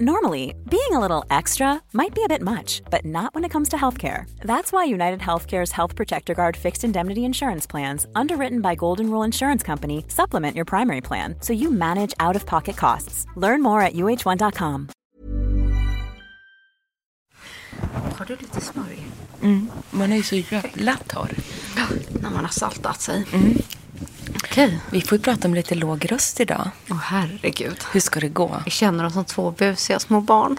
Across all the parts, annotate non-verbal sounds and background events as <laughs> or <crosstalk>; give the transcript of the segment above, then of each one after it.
Normally, being a little extra might be a bit much, but not when it comes to healthcare. That's why United Healthcare's Health Protector Guard fixed indemnity insurance plans, underwritten by Golden Rule Insurance Company, supplement your primary plan so you manage out of pocket costs. Learn more at uh1.com. Har du lite smörj? Mm. Man är ju så jävla torr. Ja, när man har saltat sig. Mm. Okej. Vi får ju prata om lite låg röst idag. Åh herregud. Hur ska det gå? Vi känner oss som två busiga små barn.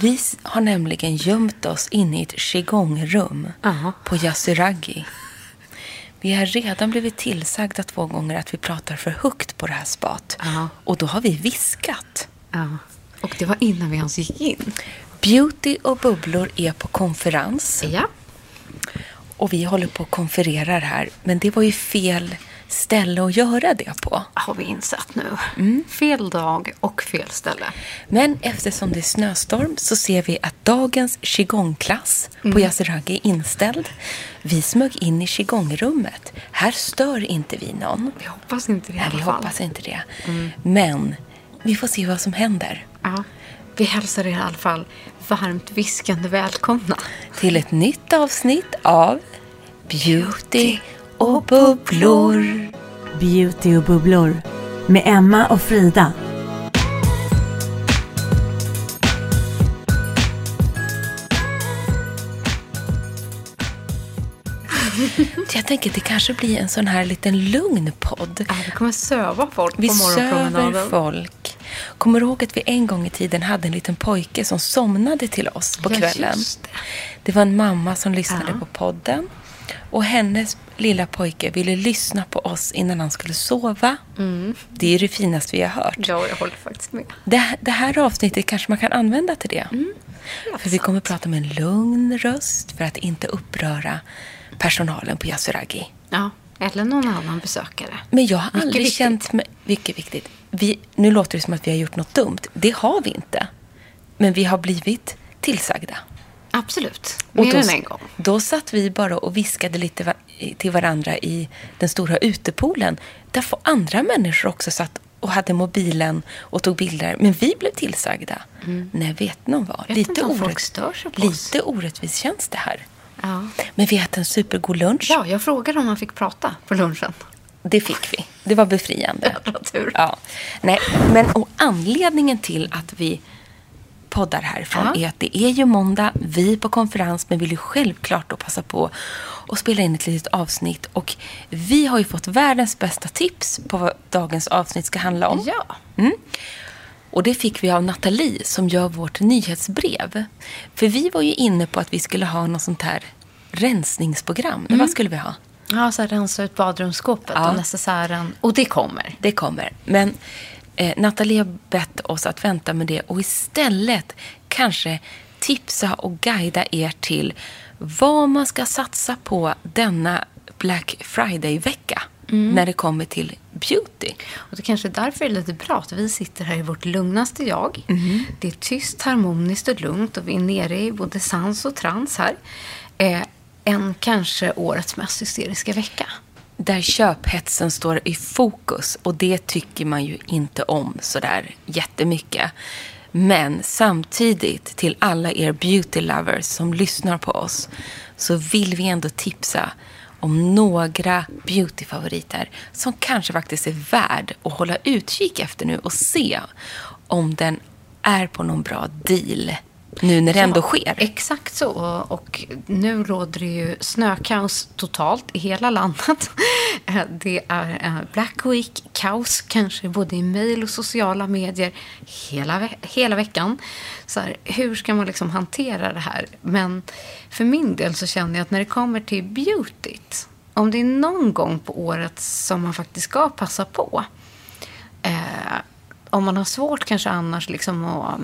Vi har nämligen gömt oss inne i ett qigongrum Jaha. på Yasuragi. Vi har redan blivit tillsagda två gånger att vi pratar för högt på det här spat. Ja. Och då har vi viskat. Ja. Och det var innan vi ens gick in. Beauty och bubblor är på konferens. Ja. Och vi håller på och konfererar här. Men det var ju fel ställe att göra det på. Har vi insett nu. Mm. Fel dag och fel ställe. Men eftersom det är snöstorm så ser vi att dagens qigongklass Mm. på Yasuragi är inställd. Vi smög in i qigongrummet. Här stör inte vi någon. Vi hoppas inte det i Nej, alla vi fall. hoppas inte det. Men vi får se vad som händer. Ja. Vi hälsar er i alla fall varmt viskande välkomna. Till ett nytt avsnitt av Beauty och bubblor. Beauty och bubblor med Emma och Frida. Jag tänker att det kanske blir en sån här liten lugn podd. Ja, vi kommer söva folk Vi på söver morgonpromenaden. folk. Kommer du ihåg att vi en gång i tiden hade en liten pojke som somnade till oss på Ja, kvällen? just det. Det var en mamma som lyssnade Ja. på podden. Och hennes lilla pojke ville lyssna på oss innan han skulle sova. Det är det finaste vi har hört. Ja, jag håller faktiskt med. Det, det här avsnittet kanske man kan använda till det. Ja, För vi kommer sant. prata med en lugn röst för att inte uppröra personalen på Yasuragi. Ja, eller någon annan besökare. Men jag har Mycket aldrig viktigt. känt mig... Mycket viktigt. Vi, nu låter det som att vi har gjort något dumt. Det har vi inte. Men vi har blivit tillsagda. Absolut. Och Mer då, än en gång. Då satt vi bara och viskade lite va- till varandra i den stora utepoolen. Där andra människor också satt och hade mobilen och tog bilder. Men vi blev tillsagda. Nej, vet någon vad? Vet på oss. lite orättvist känns det här. Ja. Men vi äter en supergod lunch. ja, jag frågade om man fick prata på lunchen. Det fick vi. Det var befriande. <laughs> Jävla tur. Ja. Nej, men och anledningen till att vi poddar härifrån Ja. är att det är ju måndag, vi är på konferens, men vill ju självklart då passa på att spela in ett litet avsnitt. Och vi har ju fått världens bästa tips på vad dagens avsnitt ska handla om. Ja. Och det fick vi av Nathalie som gör vårt nyhetsbrev. För vi var ju inne på att vi skulle ha något sånt här rensningsprogram. Men vad skulle vi ha? Ja, så rensa ut badrumsskåpet Ja. och necessären. Och det kommer. Det kommer. Men eh, Nathalie har bett oss att vänta med det och istället kanske tipsa och guida er till vad man ska satsa på denna Black Friday-vecka när det kommer till beauty. Och det kanske är därför det är lite bra att vi sitter här i vårt lugnaste jag. Det är tyst, harmoniskt och lugnt och vi är nere i både sans och trans här. Eh, än kanske årets mest hysteriska vecka. Där köphetsen står i fokus och det tycker man ju inte om sådär jättemycket. Men samtidigt till alla er beauty lovers som lyssnar på oss så vill vi ändå tipsa om några beautyfavoriter som kanske faktiskt är värd att hålla utkik efter nu och se om den är på någon bra deal nu när det ändå sker. Exakt så. Och nu råder det ju snökaos totalt i hela landet. <laughs> Det är eh, Black Week-kaos, kanske både i mejl och sociala medier hela, ve- hela veckan. Så här, hur ska man liksom hantera det här? Men för min del så känner jag att när det kommer till beautyt, om det är någon gång på året som man faktiskt ska passa på. Eh, om man har svårt kanske annars liksom att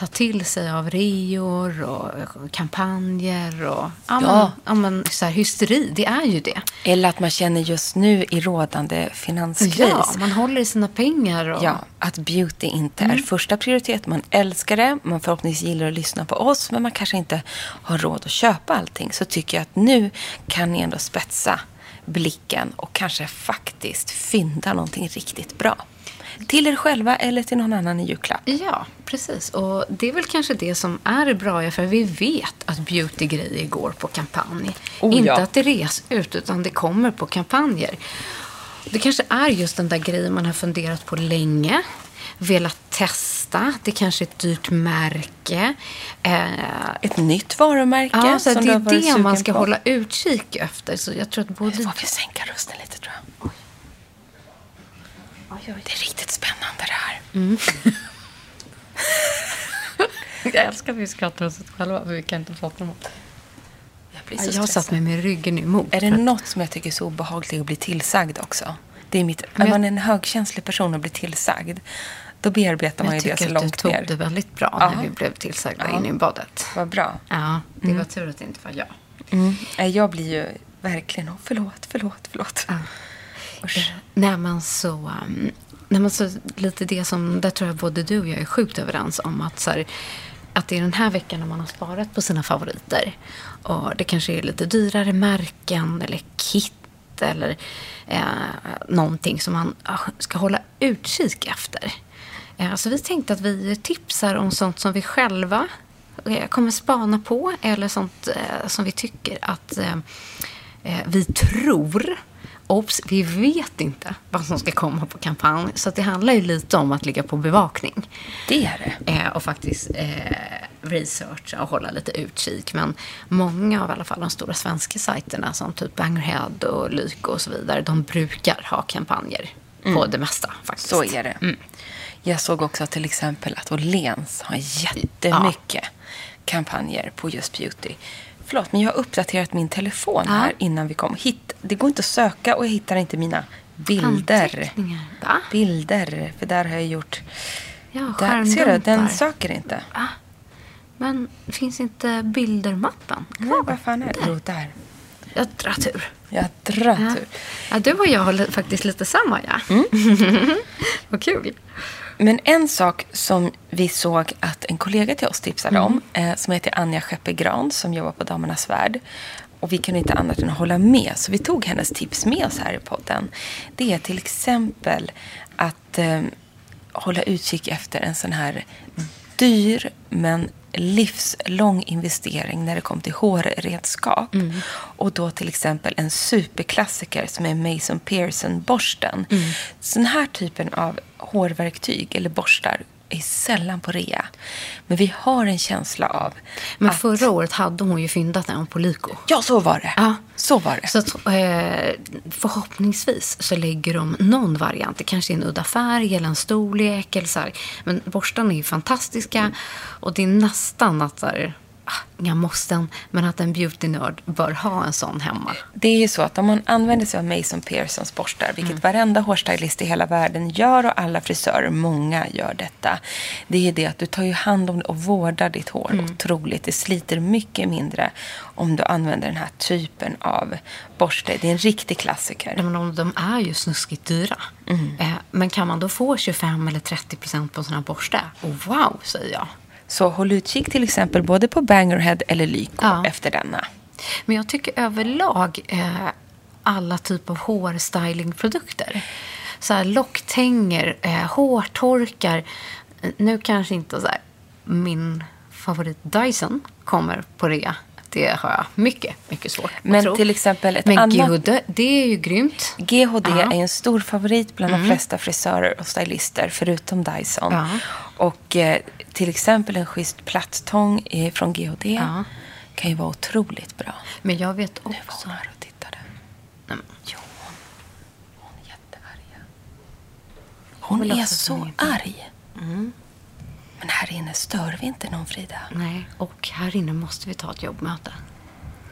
ta till sig av reor och kampanjer och ja, Ja. Men, men, så här, hysteri. Det är ju det. Eller att man känner just nu i rådande finanskris. Ja, man håller i sina pengar. Och, Ja, att beauty inte är första prioritet. Man älskar det, man förhoppningsvis gillar att lyssna på oss, men man kanske inte har råd att köpa allting. Så tycker jag att nu kan ni ändå spetsa blicken och kanske faktiskt fynda någonting riktigt bra. Till er själva eller till någon annan i julklapp. Ja, precis. Och det är väl kanske det som är bra, för vi vet att beautygrejer går på kampanj. Oh, Inte ja. att det res ut, utan det kommer på kampanjer. Det kanske är just den där grejen man har funderat på länge, velat testa. Det kanske är ett dyrt märke. Eh, Ett nytt varumärke ja, så det är det man ska på. hålla utkik efter. Så jag tror att både... Nu får vi sänka rösten lite tror jag. Det är riktigt spännande det här. <laughs> Jag älskar att vi skrattar oss själva, för vi kan inte prata om det. Jag blir Ja, så Jag stressad. satt mig med ryggen emot. Är det att- något som jag tycker är så obehagligt att bli tillsagd också? Det är mitt, Men är jag- man en högkänslig person och blir tillsagd, då bearbetar man Jag ju det tycker så att du långt tog ner. det väldigt bra Ja. när vi blev tillsagda Ja. inne i badet. Vad bra. Ja, det var tur att det inte var jag. Mm. Jag blir ju verkligen, oh, förlåt, förlåt, förlåt. Usch. Nej, men så... Um, Nej, men så lite det som... Där tror jag både du och jag är sjukt överens om att så här, att det är den här veckan när man har sparat på sina favoriter. Och det kanske är lite dyrare märken eller kit eller eh, någonting som man ah, ska hålla utkik efter. Eh, så vi tänkte att vi tipsar om sånt som vi själva eh, kommer spana på eller sånt eh, som vi tycker att eh, eh vi tror Obs, vi vet inte vad som ska komma på kampanj. Så det handlar ju lite om att ligga på bevakning. Det är det. Eh, och faktiskt eh, researcha och hålla lite utkik. Men många av i alla fall de stora svenska sajterna som typ Bangerhead och Lyko och så vidare. De brukar ha kampanjer på det mesta faktiskt. Mm. Så är det. Jag såg också till exempel att Åhléns har jättemycket kampanjer på just beauty. Förlåt, men jag har uppdaterat min telefon Ja. här innan vi kom hit. Det går inte att söka och jag hittar inte mina bilder. Va? Bilder, för där har jag gjort... Ja, där, ser du, den söker inte. Va? Men finns inte bildermappen Nej, vad fan är det? Jo, där. Jag drar tur. Jag drar Ja. tur. Ja, du och jag har faktiskt lite samma, ja. Mm. <laughs> Vad kul. Men en sak som vi såg att en kollega till oss tipsade Mm. om, eh, som heter Anja Skeppegran, som jobbar på Damernas Värld. Och vi kunde inte annat än att hålla med, så vi tog hennes tips med oss här i podden. Det är till exempel att eh, hålla utkik efter en sån här dyr men livslång investering när det kommer till hårredskap. Och då till exempel en superklassiker som är Mason Pearson-borsten. Den här typen av hårverktyg eller borstar är sällan på rea. Men vi har en känsla av Men att... förra året hade hon ju fyndat den på Lyko. Ja, så var det. Ja. Så var det. Så att, eh, förhoppningsvis så lägger de någon variant. Det kanske är en udda färg eller en storlek. Eller så här. Men borstarna är ju fantastiska. Och det är nästan att ah, inga måsten, men att en beautynörd bör ha en sån hemma. Det är ju så att om man använder sig av Mason Pearsons borstar, vilket varenda hårstylist i hela världen gör och alla frisörer, många gör detta. Det är det att du tar ju hand om och vårdar ditt hår otroligt. Det sliter mycket mindre om du använder den här typen av borste. Det är en riktig klassiker. Men de, de är ju snuskigt dyra. Eh, men kan man då få 25 eller 30 procent på en sån här borste? Oh, wow, säger jag. Så håll utkik till exempel både på Bangerhead eller Lyko Ja. efter denna. Men jag tycker överlag eh, alla typer av hårstylingprodukter. Så här locktänger, eh, hårtorkar. Eh, Nu kanske inte så här, min favorit Dyson kommer på rea. Det har jag mycket, mycket svårt att Men tro. till exempel ett Men annat- gud, det, är ju grymt. GHD Ja. Mm. är en stor favorit bland de flesta frisörer och stylister, förutom Dyson. Ja. Och eh, till exempel en schysst plattång från GHD Ja. kan ju vara otroligt bra. Men jag vet Nu var också... hon här och tittade. Nej, men- Jo, hon, hon är jättearg. Hon vill är också så säga inte. Men här inne stör vi inte någon, Frida. Nej, och här inne måste vi ta ett jobbmöte.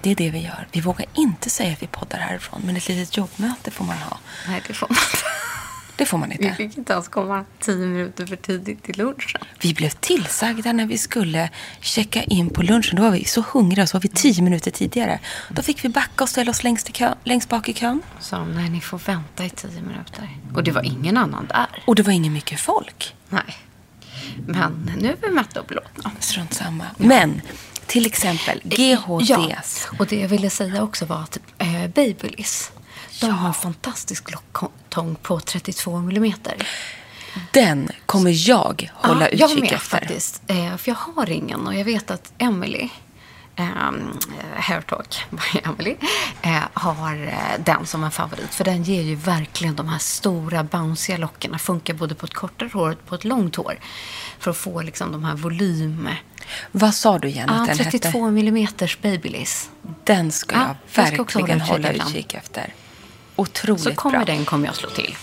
Det är det vi gör. Vi vågar inte säga att vi poddar härifrån, men ett litet jobbmöte får man ha. Nej, det får man inte. Det får man Vi inte. fick inte ens komma tio minuter för tidigt till lunchen. Vi blev tillsagda när vi skulle checka in på lunchen. Då var vi så hungriga så var vi tio minuter tidigare. Då fick vi backa och ställa oss längst, kö, längst bak i kön. sa de, nej ni får vänta i tio minuter. Och det var ingen annan där. Och det var ingen mycket folk. Nej. Men nu är vi mätta och belåtna. Strunt samma. Men till exempel GHDs. Ja, och det jag ville säga också var att eh, Babyliss, de har en fantastisk locktång på 32 millimeter. Den kommer jag hålla ja, utkik jag med, efter. faktiskt. Eh, för jag har ingen och jag vet att Emily Um, Hair Talk <laughs> by Emily eh, har eh, den som en favorit. För den ger ju verkligen de här stora bounciga lockarna. Funkar både på ett kortare hår och på ett långt hår. För att få liksom de här volym... Vad sa du igen att Ah, den 32 hette? millimeters babyliss. Den ska Ja, jag jag ska verkligen hålla utkik efter. Otroligt Så kommer bra. den kommer jag slå till.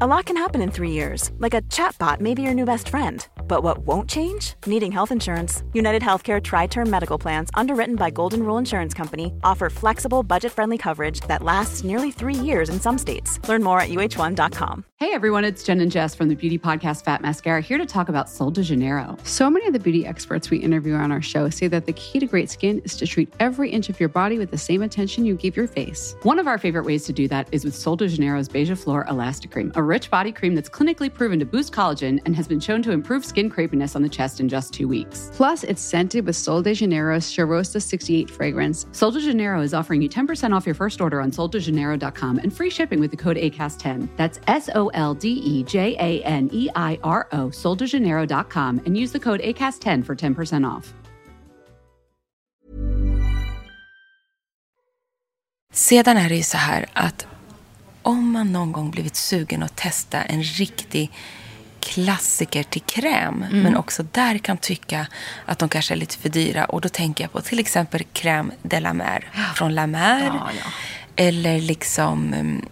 A lot can happen in three years, like a chatbot may be your new best friend. But what won't change? Needing health insurance. United Healthcare Tri Term Medical Plans, underwritten by Golden Rule Insurance Company, offer flexible, budget friendly coverage that lasts nearly three years in some states. Learn more at uh1.com. Hey everyone, it's Jen and Jess from the beauty podcast Fat Mascara here to talk about Sol de Janeiro. So many of the beauty experts we interview on our show say that the key to great skin is to treat every inch of your body with the same attention you give your face. One of our favorite ways to do that is with Sol de Janeiro's Beija Flor Elastic Cream, rich body cream that's clinically proven to boost collagen and has been shown to improve skin crepiness on the chest in just two weeks. Plus, it's scented with Sol de Janeiro's Charosta 68 fragrance. Sol de Janeiro is offering you 10% off your first order on soldejaneiro.com and free shipping with the code ACAST10. That's S O L D E J A N E I R O, soldejaneiro.com, and use the code ACAST10 for 10% off. Sedan är det så här att om man någon gång blivit sugen att testa en riktig klassiker till kräm, Mm. men också där kan tycka att de kanske är lite för dyra. Och då tänker jag på till exempel crème de la mer <gasps> från La Mer. Ja, ja. Eller liksom, mm,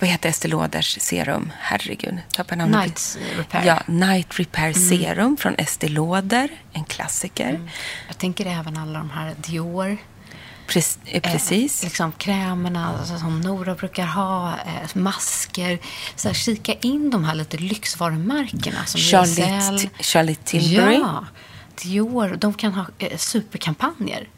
vad heter Estée Lauders serum? Herregud, tappar namnet. Night Repair. Ja, Night Repair Serum från Estée Lauder, en klassiker. Jag tänker även alla de här Dior. Pre- precis. Eh, liksom krämerna alltså, som Nora brukar ha, eh, masker. Så här, kika in de här lite lyxvarumärkena som Charlotte. Charlotte Tilbury. Ja, Dior. De kan ha eh, superkampanjer.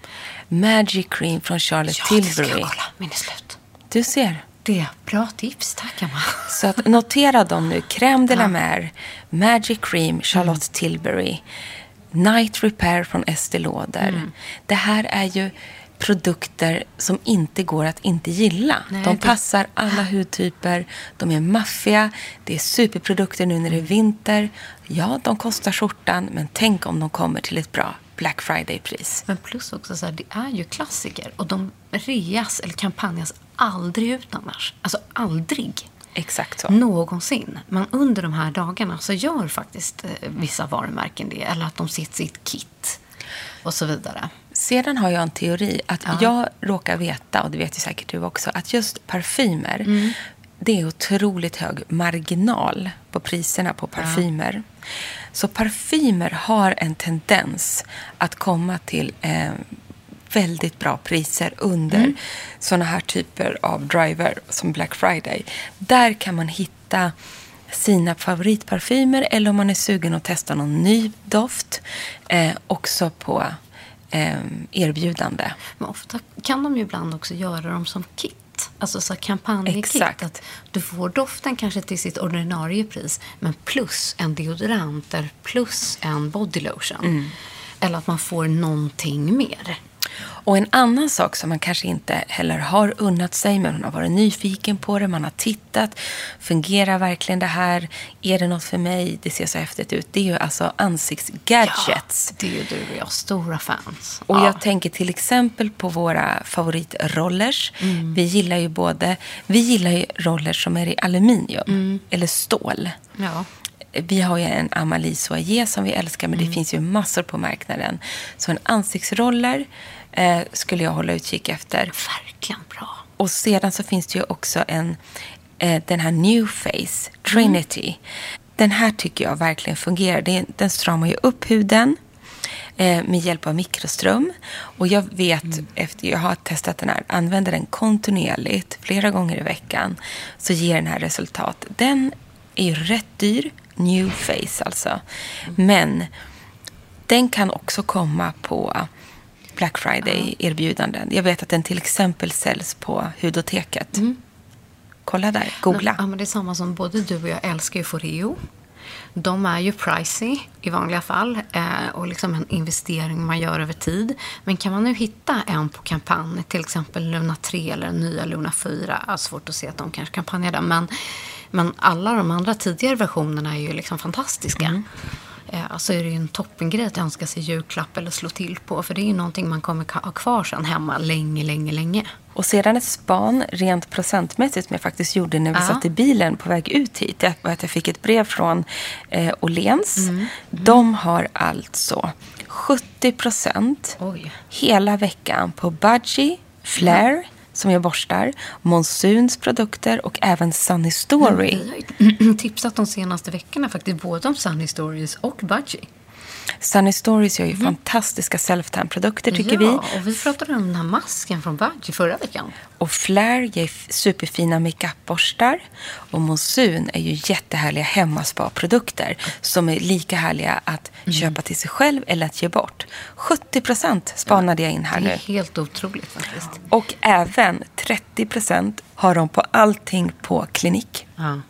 Magic Cream från Charlotte Ja, det ska Tilbury. jag kolla. Min är slut. Du ser. Det är bra tips. Tack, Emma. Så att notera dem nu. Crème de la Mer, Magic Cream, Charlotte Tilbury, Night Repair från Estée Lauder. Mm. Det här är ju produkter som inte går att inte gilla. Nej, de det- passar alla hudtyper. De är maffiga. Det är superprodukter nu när det är vinter. Ja, de kostar skjortan, men tänk om de kommer till ett bra Black Friday-pris. Men plus också, så här, det är ju klassiker. Och de reas eller kampanjas aldrig ut annars. Alltså aldrig. Exakt så. Någonsin. Men under de här dagarna så gör faktiskt eh, vissa varumärken det. Eller att de sitter sitt kit. Och så vidare. Sedan har jag en teori att jag råkar veta, och det vet ju säkert du också, att just parfymer, Mm. det är otroligt hög marginal på priserna på parfymer. Så parfymer har en tendens att komma till eh, väldigt bra priser under Mm. såna här typer av driver som Black Friday. Där kan man hitta sina favoritparfymer eller om man är sugen att testa någon ny doft eh, också på erbjudande. Men ofta kan de ju ibland också göra dem som kit. Alltså så kampanjkit. Att du får doften kanske till sitt ordinarie pris. Men plus en deodorant eller plus en bodylotion. Mm. Eller att man får någonting mer. Och en annan sak som man kanske inte heller har unnat sig, men man har varit nyfiken på det, man har tittat. Fungerar verkligen det här? Är det något för mig? Det ser så häftigt ut. Det är ju alltså ansiktsgadgets. det är ju du och jag stora fans. Och Ja. jag tänker till exempel på våra favoritrollers. Mm. Vi gillar ju både, vi gillar ju rollers som är i aluminium Mm. eller stål. Ja. Vi har ju en Amalie Soyer som vi älskar, men det finns ju massor på marknaden. Så en ansiktsroller eh, skulle jag hålla utkik efter. Verkligen bra. Och sedan så finns det ju också en, eh, den här New Face, Trinity. Den här tycker jag verkligen fungerar. Det, den stramar ju upp huden eh, med hjälp av mikroström. Och jag vet, efter jag har testat den här, använder den kontinuerligt flera gånger i veckan, så ger den här resultat. Den är ju rätt dyr, New Face alltså. Men den kan också komma på Black Friday-erbjudanden. Jag vet att den till exempel säljs på Hudoteket. Kolla där, googla. Ja, men det är samma som både du och jag älskar ju Foreo. De är ju pricey i vanliga fall eh, och liksom en investering man gör över tid. Men kan man nu hitta en på kampanj, till exempel Luna 3 eller nya Luna 4, jag har svårt att se att de kanske kampanjar den, men, men alla de andra tidigare versionerna är ju liksom fantastiska. Mm. Eh, så är det ju en toppengrej att önska sig julklapp eller slå till på. För det är ju någonting man kommer ha kvar sen hemma länge, länge, länge. Och sedan ett span rent procentmässigt som jag faktiskt gjorde när vi ja. satt i bilen på väg ut hit. Det var att jag fick ett brev från eh, Åhléns. Mm. Mm. De har alltså 70 procent hela veckan på Budgie, Flair, som jag borstar, Monsuns produkter och även Sunny Story. Vi har <clears throat> tipsat de senaste veckorna faktiskt både om Sunny Stories och Budgie. Sunny Stories gör ju mm. fantastiska self-tan-produkter tycker ja, vi. och vi pratade om den här masken från Budgie förra veckan. Och Flair ger superfina makeupborstar. Och Monsun är ju jättehärliga hemmaspa-produkter som är lika härliga att mm. köpa till sig själv eller att ge bort. 70 procent spanade jag in här nu. Det är nu. helt otroligt faktiskt. Och även 30 procent har de på allting på klinik. Ja.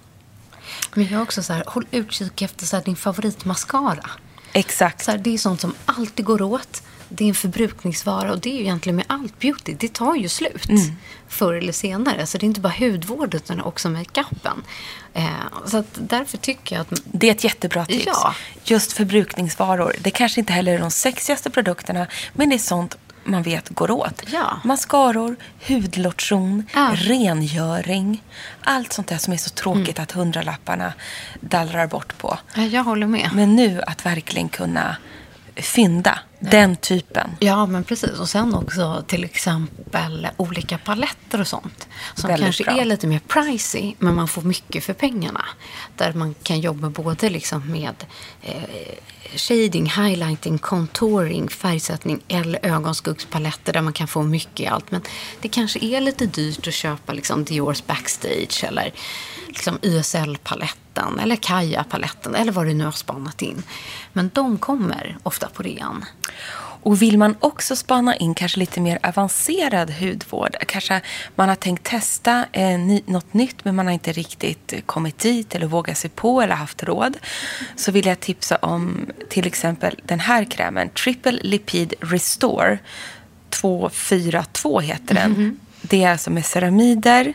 Men jag har också så här, håll utkik efter så här, din favoritmascara. Exakt. Så här, det är sånt som alltid går åt. Det är en förbrukningsvara och det är ju egentligen med allt beauty. Det tar ju slut mm. förr eller senare. Så det är inte bara hudvård utan också makeupen. Eh, så därför tycker jag att... Det är ett jättebra tips. Ja. Just förbrukningsvaror. Det kanske inte heller är de sexigaste produkterna men det är sånt man vet går åt. Ja. Mascaror, hudlotion, ja. rengöring. Allt sånt där som är så tråkigt mm. att hundralapparna dallrar bort på. Ja, jag håller med. Men nu att verkligen kunna fynda den typen. Ja, men precis. Och sen också till exempel olika paletter och sånt. Som Väldigt kanske bra. är lite mer pricey, men man får mycket för pengarna. Där man kan jobba både liksom med eh, shading, highlighting, contouring, färgsättning eller ögonskuggspaletter där man kan få mycket i allt. Men det kanske är lite dyrt att köpa liksom Diors backstage eller liksom YSL-paletten eller Kaja-paletten eller vad du nu har spanat in. Men de kommer ofta på rean. Och vill man också spana in kanske lite mer avancerad hudvård, kanske man har tänkt testa eh, ny, något nytt men man har inte riktigt kommit dit eller vågat sig på eller haft råd, så vill jag tipsa om till exempel den här krämen, Triple Lipid Restore 242 heter den. Mm -hmm. Det är alltså med ceramider,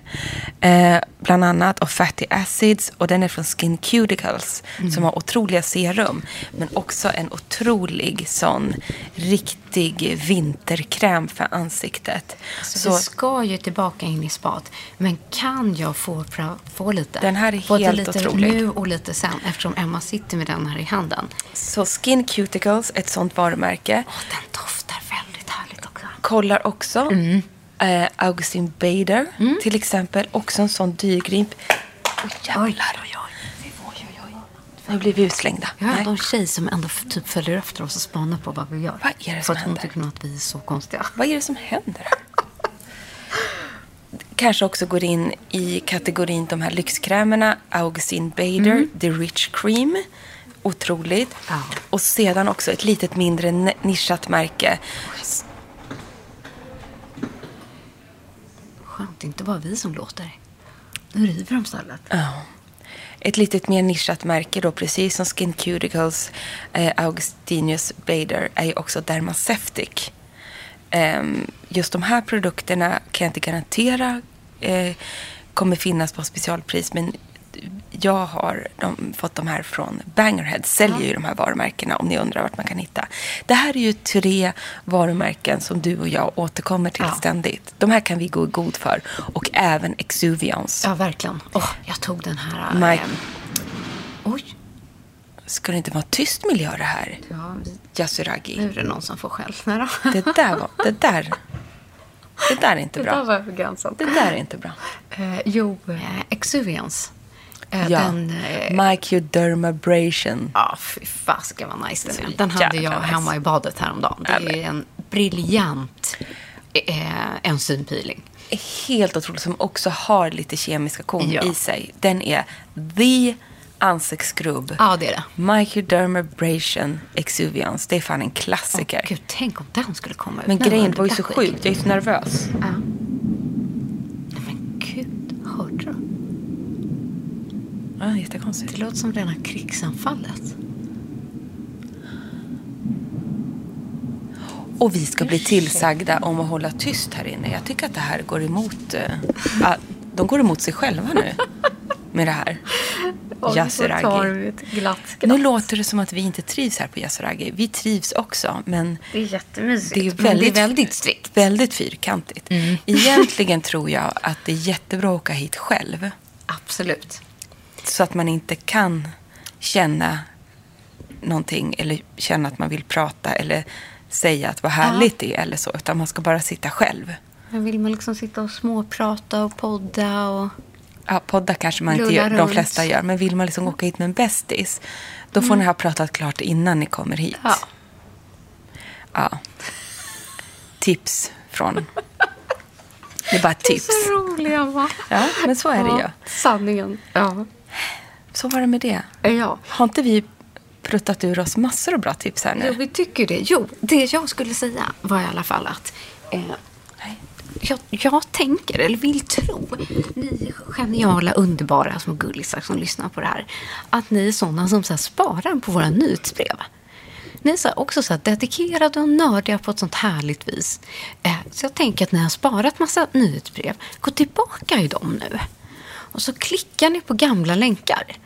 eh, bland annat, och fatty acids. Och den är från Skin Cuticles, mm. som har otroliga serum. Men också en otrolig sån riktig vinterkräm för ansiktet. Så, Så vi ska ju tillbaka in i spat. Men kan jag få, få lite? Den här är få helt lite otrolig. nu och lite sen, eftersom Emma sitter med den här i handen. Så Skin Cuticles, ett sånt varumärke. Oh, den doftar väldigt härligt också. Kollar också. Mm eh, Augustin Bader mm. till exempel. Också en sån dyrgrip. Oh, jävlar. Oj, oj, oj. Nu blir vi utslängda. Jag har en tjej som ändå typ följer efter oss och spanar på vad vi gör. Vad är det som För att hon tycker nog att vi är så konstiga. Vad är det som händer? Kanske också går in i kategorin de här lyxkrämerna. Augustin Bader, mm. The Rich Cream. Otroligt. Ja. Och sedan också ett litet mindre nischat märke det är inte bara vi som låter. Nu river de stallet. Ja. Ett litet mer nischat märke då, precis som Skin Cuticles eh, Augustinius Bader, är ju också Dermaceutic. Eh, just de här produkterna kan jag inte garantera eh, kommer finnas på specialpris, men jag har de, fått de här från Bangerhead. Säljer ja. ju de här varumärkena om ni undrar vart man kan hitta. Det här är ju tre varumärken som du och jag återkommer till ja. ständigt. De här kan vi gå i god för. Och även Exuvians. Ja, verkligen. Oh, jag tog den här. Mike. Ähm... Oj. Ska det inte vara tyst miljö det här? Ja. Yasuragi. Nu är det någon som får skäll. Det där var... Det där. Det där är inte bra. Det där var begränsat. Det där är inte bra. Uh, jo, uh, Exuvians. Eh, ja. Den, eh, Microdermabrasion. Ja, fy fasiken vad nice den är. Den hade jag hemma i badet häromdagen. Det är en briljant eh, enzympeeling. Helt otroligt, som också har lite kemiska korn ja. i sig. Den är the ansiktsskrubb. Ja, det är det. Microdermabrasion exuvians. Det är fan en klassiker. Oh, Gud, tänk om den skulle komma ut. Men grejen var ju så sjukt. Jag är så nervös. Ja. Men gud, hörde du? Ja, jättekonstigt. Det låter som rena krigsanfallet. Och vi ska bli tillsagda om att hålla tyst här inne. Jag tycker att det här går emot... Ah, de går emot sig själva nu <laughs> med det här. Yasuragi. Nu låter det som att vi inte trivs här på Yasuragi. Vi trivs också, men det är jättemysigt. Det är väldigt, det är väldigt strikt. Väldigt fyrkantigt. Mm. Egentligen tror jag att det är jättebra att åka hit själv. Absolut. Så att man inte kan känna någonting eller känna att man vill prata eller säga att vad härligt det är eller så. Utan man ska bara sitta själv. Men vill man liksom sitta och småprata och podda och... Ja, podda kanske man inte gör, de flesta gör. Men vill man liksom åka hit med en bästis, då får mm. ni ha pratat klart innan ni kommer hit. Ja. ja. Tips från... Det är bara tips. Det är så roliga, va? Ja, men så är det ju. Sanningen. Ja. Så var det med det. Ja. Har inte vi pruttat ur oss massor av bra tips här nu? Jo, vi tycker det. Jo, det jag skulle säga var i alla fall att eh, jag, jag, tänker, eller vill tro, ni geniala, underbara små gullisar som lyssnar på det här, att ni är sådana som så sparar på våra nyhetsbrev. Ni är så också så dedikerade och nördiga på ett sånt härligt vis. Eh, så jag tänker att ni har sparat massa nyhetsbrev. Gå tillbaka i dem nu. Och så klickar ni på gamla länkar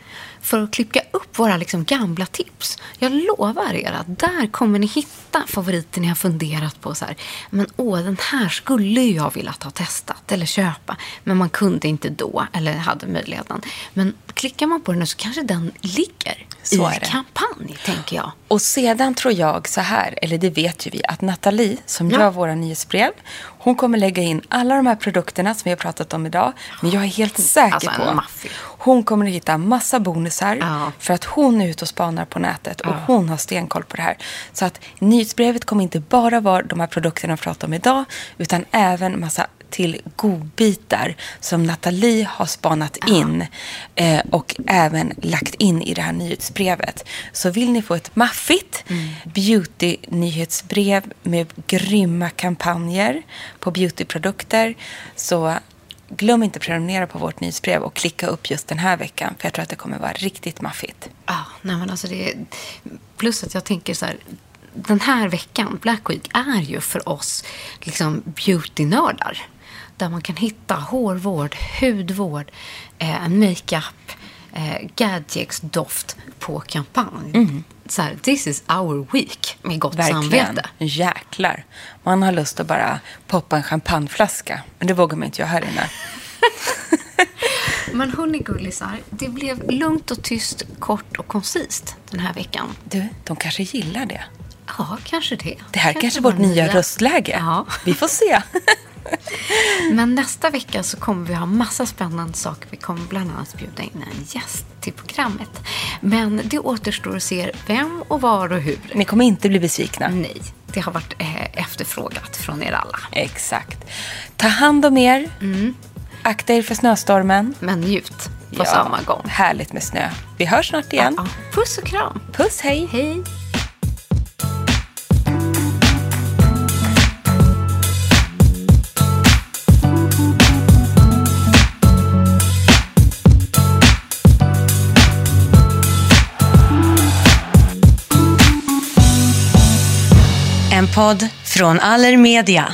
för att klicka upp våra liksom gamla tips. Jag lovar er att där kommer ni hitta favoriter ni har funderat på. så här. Men åh, den här skulle jag vilja ha testat eller köpa. Men man kunde inte då eller hade möjligheten. Men klickar man på den så kanske den ligger så i kampanj, tänker jag. Och sedan tror jag så här, eller det vet ju vi, att Nathalie som ja. gör våra nyhetsbrev, hon kommer lägga in alla de här produkterna som vi har pratat om idag. Men jag är helt säker alltså, på hon kommer att hitta massa bonusar ja. för att hon är ute och spanar på nätet och ja. hon har stenkoll på det här. Så att nyhetsbrevet kommer inte bara vara de här produkterna vi pratar om idag utan även massa till godbitar som Nathalie har spanat in eh, och även lagt in i det här nyhetsbrevet. Så vill ni få ett maffigt mm. beauty-nyhetsbrev med grymma kampanjer på beautyprodukter så glöm inte att prenumerera på vårt nyhetsbrev och klicka upp just den här veckan. För jag tror att det kommer vara riktigt maffigt. Ja, nej men alltså det plus att jag tänker så här. Den här veckan, Black Week, är ju för oss liksom beautynördar. Där man kan hitta hårvård, hudvård, eh, makeup, eh, gadgets, doft på kampanj. Mm. Så här, this is our week med gott Verkligen. samvete. Jäklar. Man har lust att bara poppa en champagneflaska. Men det vågar man inte göra här inne. <laughs> Men hörni gullisar, det blev lugnt och tyst, kort och koncist den här veckan. Du, de kanske gillar det. Ja, kanske det. Det här kanske, är vårt nya röstläge. Ja. Vi får se. <laughs> Men nästa vecka så kommer vi ha massa spännande saker. Vi kommer bland annat bjuda in en gäst till programmet. Men det återstår att se vem och var och hur. Ni kommer inte bli besvikna. Nej, det har varit eh, efterfrågat från er alla. Exakt. Ta hand om er. Mm. Akta er för snöstormen. Men njut på ja, samma gång. Härligt med snö. Vi hörs snart igen. Ja, ja. Puss och kram. Puss, hej. Hej. Podd från Allermedia.